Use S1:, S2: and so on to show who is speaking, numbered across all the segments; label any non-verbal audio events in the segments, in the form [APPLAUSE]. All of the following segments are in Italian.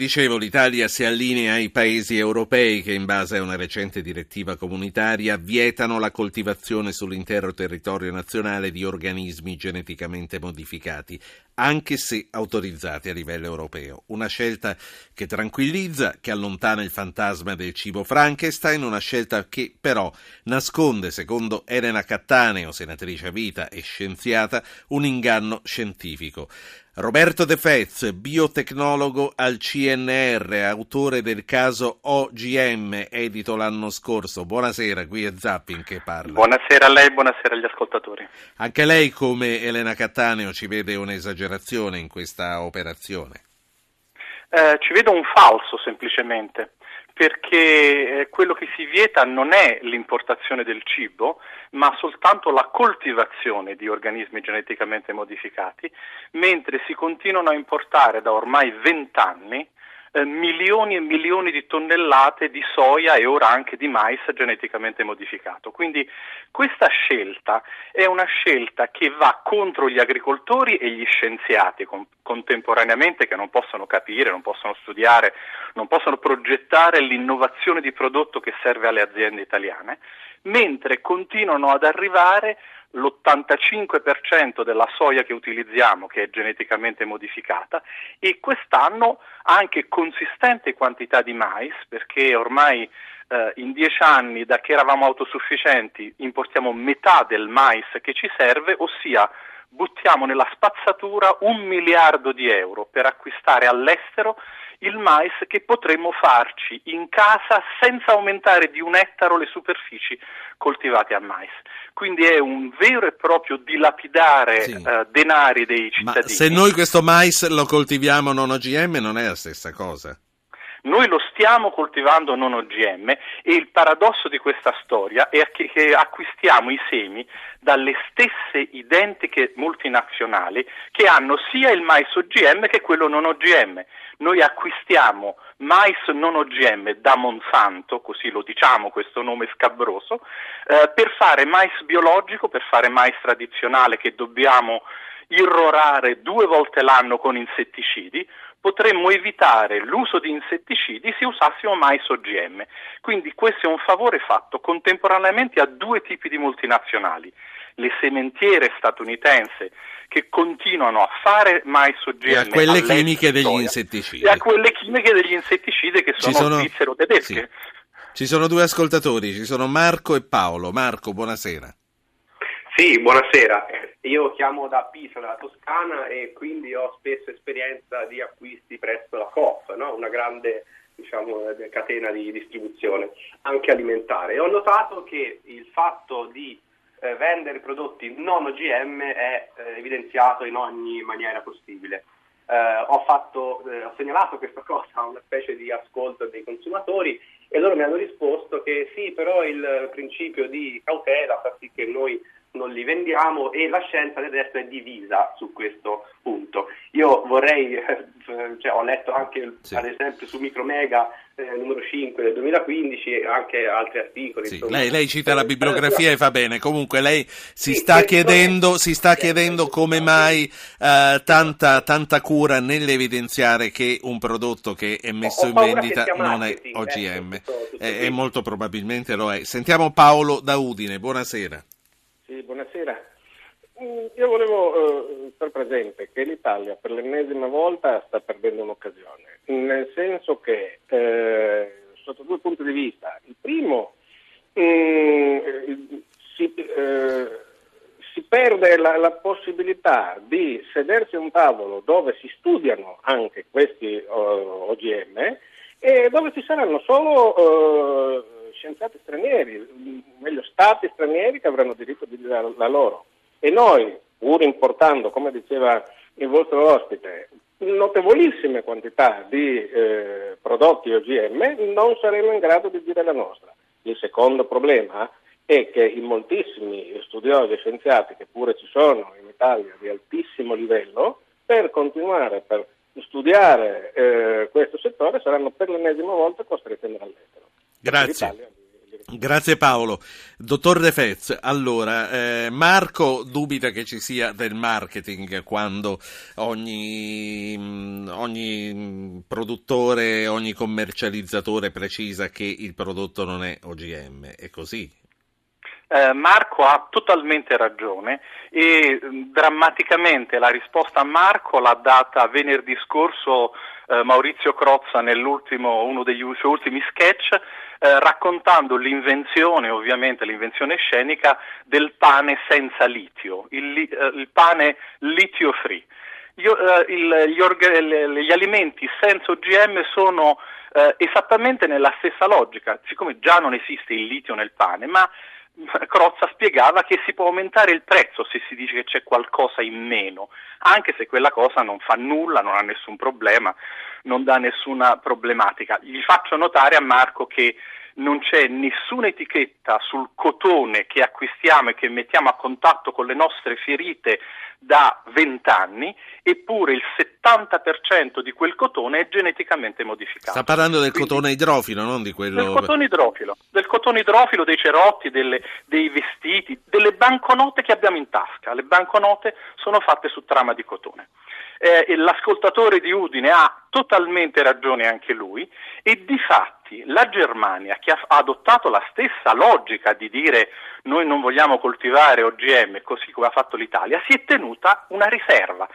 S1: Dicevo, l'Italia si allinea ai paesi europei che in base a una recente direttiva comunitaria vietano la coltivazione sull'intero territorio nazionale di organismi geneticamente modificati, anche se autorizzati a livello europeo. Una scelta che tranquillizza, che allontana il fantasma del cibo Frankenstein, una scelta che però nasconde, secondo Elena Cattaneo, senatrice a vita e scienziata, un inganno scientifico. Roberto De Fez, biotecnologo al CNR, autore del caso OGM, edito l'anno scorso. Buonasera, qui è Zappin che parla.
S2: Buonasera a lei, buonasera agli ascoltatori.
S1: Anche lei, come Elena Cattaneo, ci vede un'esagerazione in questa operazione?
S2: Eh, ci vedo un falso, semplicemente perché eh, quello che si vieta non è l'importazione del cibo, ma soltanto la coltivazione di organismi geneticamente modificati, mentre si continuano a importare da ormai vent'anni eh, milioni e milioni di tonnellate di soia e ora anche di mais geneticamente modificato. Quindi questa scelta è una scelta che va contro gli agricoltori e gli scienziati con, contemporaneamente che non possono capire, non possono studiare, non possono progettare l'innovazione di prodotto che serve alle aziende italiane, mentre continuano ad arrivare l'85% della soia che utilizziamo che è geneticamente modificata e quest'anno anche consistente quantità di mais perché ormai eh, in dieci anni da che eravamo autosufficienti importiamo metà del mais che ci serve, ossia buttiamo nella spazzatura un miliardo di euro per acquistare all'estero il mais che potremmo farci in casa senza aumentare di un ettaro le superfici coltivate a mais. Quindi è un vero e proprio dilapidare sì. uh, denari dei cittadini.
S1: Ma se noi questo mais lo coltiviamo non OGM non è la stessa cosa?
S2: Noi lo stiamo coltivando non OGM e il paradosso di questa storia è che, che, acquistiamo i semi dalle stesse identiche multinazionali che hanno sia il mais OGM che quello non OGM. Noi acquistiamo mais non OGM da Monsanto, così lo diciamo questo nome scabroso, eh, per fare mais biologico, per fare mais tradizionale che dobbiamo irrorare due volte l'anno con insetticidi, potremmo evitare l'uso di insetticidi se usassimo mais OGM. Quindi questo è un favore fatto contemporaneamente a due tipi di multinazionali. Le sementiere statunitensi che continuano a fare mais OGM
S1: e a quelle chimiche degli insetticidi.
S2: E a quelle chimiche degli insetticidi che sono, sono... svizzero-tedesche. Sì.
S1: Ci sono due ascoltatori, ci sono Marco e Paolo. Marco, buonasera.
S3: Sì, buonasera. Io chiamo da Pisa, dalla Toscana, e quindi ho spesso esperienza di acquisti presso la Coop, no? una grande diciamo, catena di distribuzione, anche alimentare. E ho notato che il fatto di eh, vendere prodotti non OGM è eh, evidenziato in ogni maniera possibile. Eh, ho, fatto, eh, ho, segnalato questa cosa a una specie di ascolto dei consumatori e loro mi hanno risposto che sì, però il principio di cautela fa sì che noi non li vendiamo e la scienza del resto è divisa su questo punto. Io vorrei, [LAUGHS] eh, cioè, ho letto anche sì. ad esempio su Micromega eh, numero 5 del 2015 e anche altri articoli.
S1: Sì, lei, lei, cita la bibliografia e fa bene, comunque lei si, sì, sta, chiedendo, si sta chiedendo come mai eh, tanta, tanta, cura nell'evidenziare che un prodotto che è messo in vendita non è OGM, eh, tutto, tutto e molto probabilmente lo è. Sentiamo Paolo da Udine, buonasera.
S4: Mm, io volevo eh, far presente che l'Italia per l'ennesima volta sta perdendo un'occasione, nel senso che eh, sotto due punti di vista. Il primo, mh, mm, si, eh, si, perde la, la, possibilità di sedersi a un tavolo dove si studiano anche questi OGM e dove ci saranno solo eh, scienziati stranieri, meglio stati stranieri che avranno diritto di dire la loro. E noi, pur importando, come diceva il vostro ospite, notevolissime quantità di eh, prodotti OGM, non saremo in grado di dire la nostra. Il secondo problema è che in moltissimi studiosi e scienziati, che pure ci sono in Italia di altissimo livello, per continuare, per studiare eh, questo settore saranno per l'ennesima volta costretti ad andare all'estero.
S1: Grazie. Grazie Paolo. Dottor De Fez, allora, eh, Marco dubita che ci sia del marketing quando ogni, mm, ogni, produttore, ogni commercializzatore precisa che il prodotto non è OGM. È così?
S2: Eh, Marco ha totalmente ragione e mm, drammaticamente la risposta a Marco l'ha data venerdì scorso eh, Maurizio Crozza nell'ultimo, uno degli suoi ultimi sketch eh, raccontando l'invenzione, ovviamente l'invenzione scenica, del pane senza litio, il, eh, il pane litio free. Io, eh, il, gli, orga- gli, alimenti senza OGM sono esattamente nella stessa logica, siccome già non esiste il litio nel pane, ma [LAUGHS] Crozza spiegava che si può aumentare il prezzo se si dice che c'è qualcosa in meno, anche se quella cosa non fa nulla, non ha nessun problema, non dà nessuna problematica. Gli faccio notare a Marco che non c'è nessuna etichetta sul cotone che acquistiamo e che mettiamo a contatto con le nostre ferite da 20 anni, eppure il 70% di quel cotone è geneticamente modificato.
S1: Sta parlando del Quindi, cotone idrofilo, non di quello...
S2: Del cotone idrofilo, del cotone idrofilo, dei cerotti, delle, dei vestiti, delle banconote che abbiamo in tasca. Le banconote sono fatte su trama di cotone eh, l'ascoltatore di Udine ha totalmente ragione anche lui e di fatti la Germania che ha adottato la stessa logica di dire noi non vogliamo coltivare OGM così come ha fatto l'Italia, si è tenuta una riserva,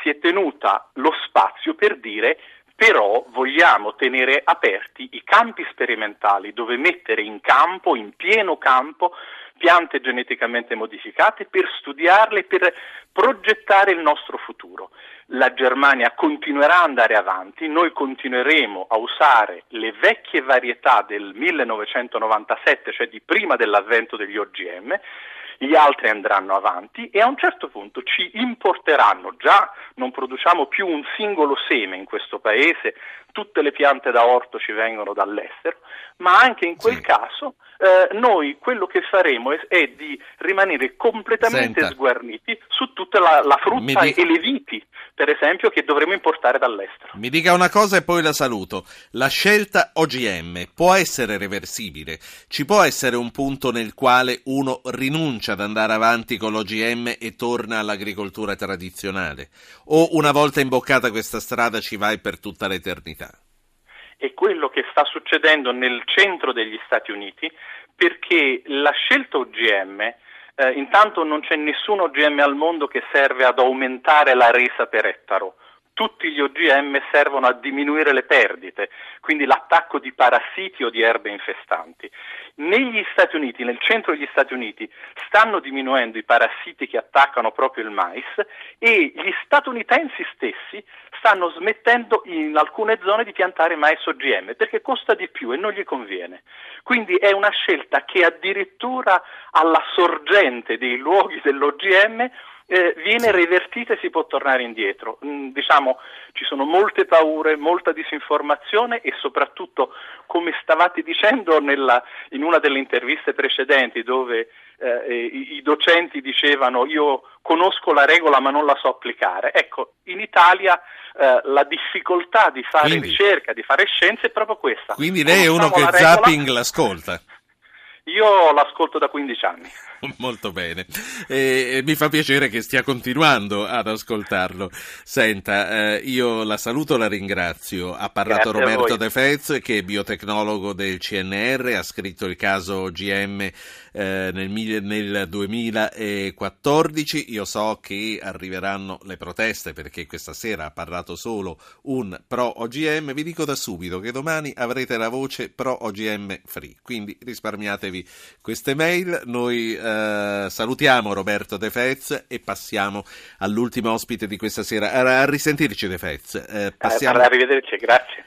S2: si è tenuta lo spazio per dire però vogliamo tenere aperti i campi sperimentali dove mettere in campo, in pieno campo, piante geneticamente modificate per studiarle, per progettare il nostro futuro. La Germania continuerà ad andare avanti, noi continueremo a usare le vecchie varietà del 1997, cioè di prima dell'avvento degli OGM, gli altri andranno avanti e a un certo punto ci importeranno, già non produciamo più un singolo seme in questo paese, tutte le piante da orto ci vengono dall'estero, ma anche in quel sì. caso eh, noi quello che faremo è, è di rimanere completamente Senta. sguarniti su tutta la, la frutta di... e le viti, per esempio, che dovremo importare dall'estero.
S1: Mi dica una cosa e poi la saluto. La scelta OGM può essere reversibile? Ci può essere un punto nel quale uno rinuncia ad andare avanti con l'OGM e torna all'agricoltura tradizionale? O una volta imboccata questa strada ci vai per tutta l'eternità?
S2: È quello che sta succedendo nel centro degli Stati Uniti perché la scelta OGM, eh, intanto non c'è nessun OGM al mondo che serve ad aumentare la resa per ettaro tutti gli OGM servono a diminuire le perdite, quindi l'attacco di parassiti o di erbe infestanti. Negli Stati Uniti, nel centro degli Stati Uniti, stanno diminuendo i parassiti che attaccano proprio il mais e gli statunitensi stessi stanno smettendo in alcune zone di piantare mais OGM perché costa di più e non gli conviene. Quindi è una scelta che addirittura alla sorgente dei luoghi dell'OGM eh, viene revertita e si può tornare indietro. Mm, diciamo, ci sono molte paure, molta disinformazione e soprattutto, come stavate dicendo nella, in una delle interviste precedenti dove eh, i, i, docenti dicevano io conosco la regola ma non la so applicare. Ecco, in Italia eh, la difficoltà di fare quindi, ricerca, di fare scienze è proprio questa.
S1: Quindi lei è uno che la zapping l'ascolta.
S2: Io l'ascolto da 15 anni. [LAUGHS]
S1: Molto bene, e, e mi fa piacere che stia continuando ad ascoltarlo. Senta, eh, io la saluto, la ringrazio. Ha parlato Grazie Roberto De Fez, che è biotecnologo del CNR, ha scritto il caso GM eh, nel, nel 2014. Io so che arriveranno le proteste perché questa sera ha parlato solo un pro OGM. Vi dico da subito che domani avrete la voce pro OGM free, quindi risparmiatevi queste mail. Noi eh, salutiamo Roberto De Fez e passiamo all'ultimo ospite di questa sera. A, a risentirci De Fez.
S2: Eh, passiamo... Arrivederci, grazie.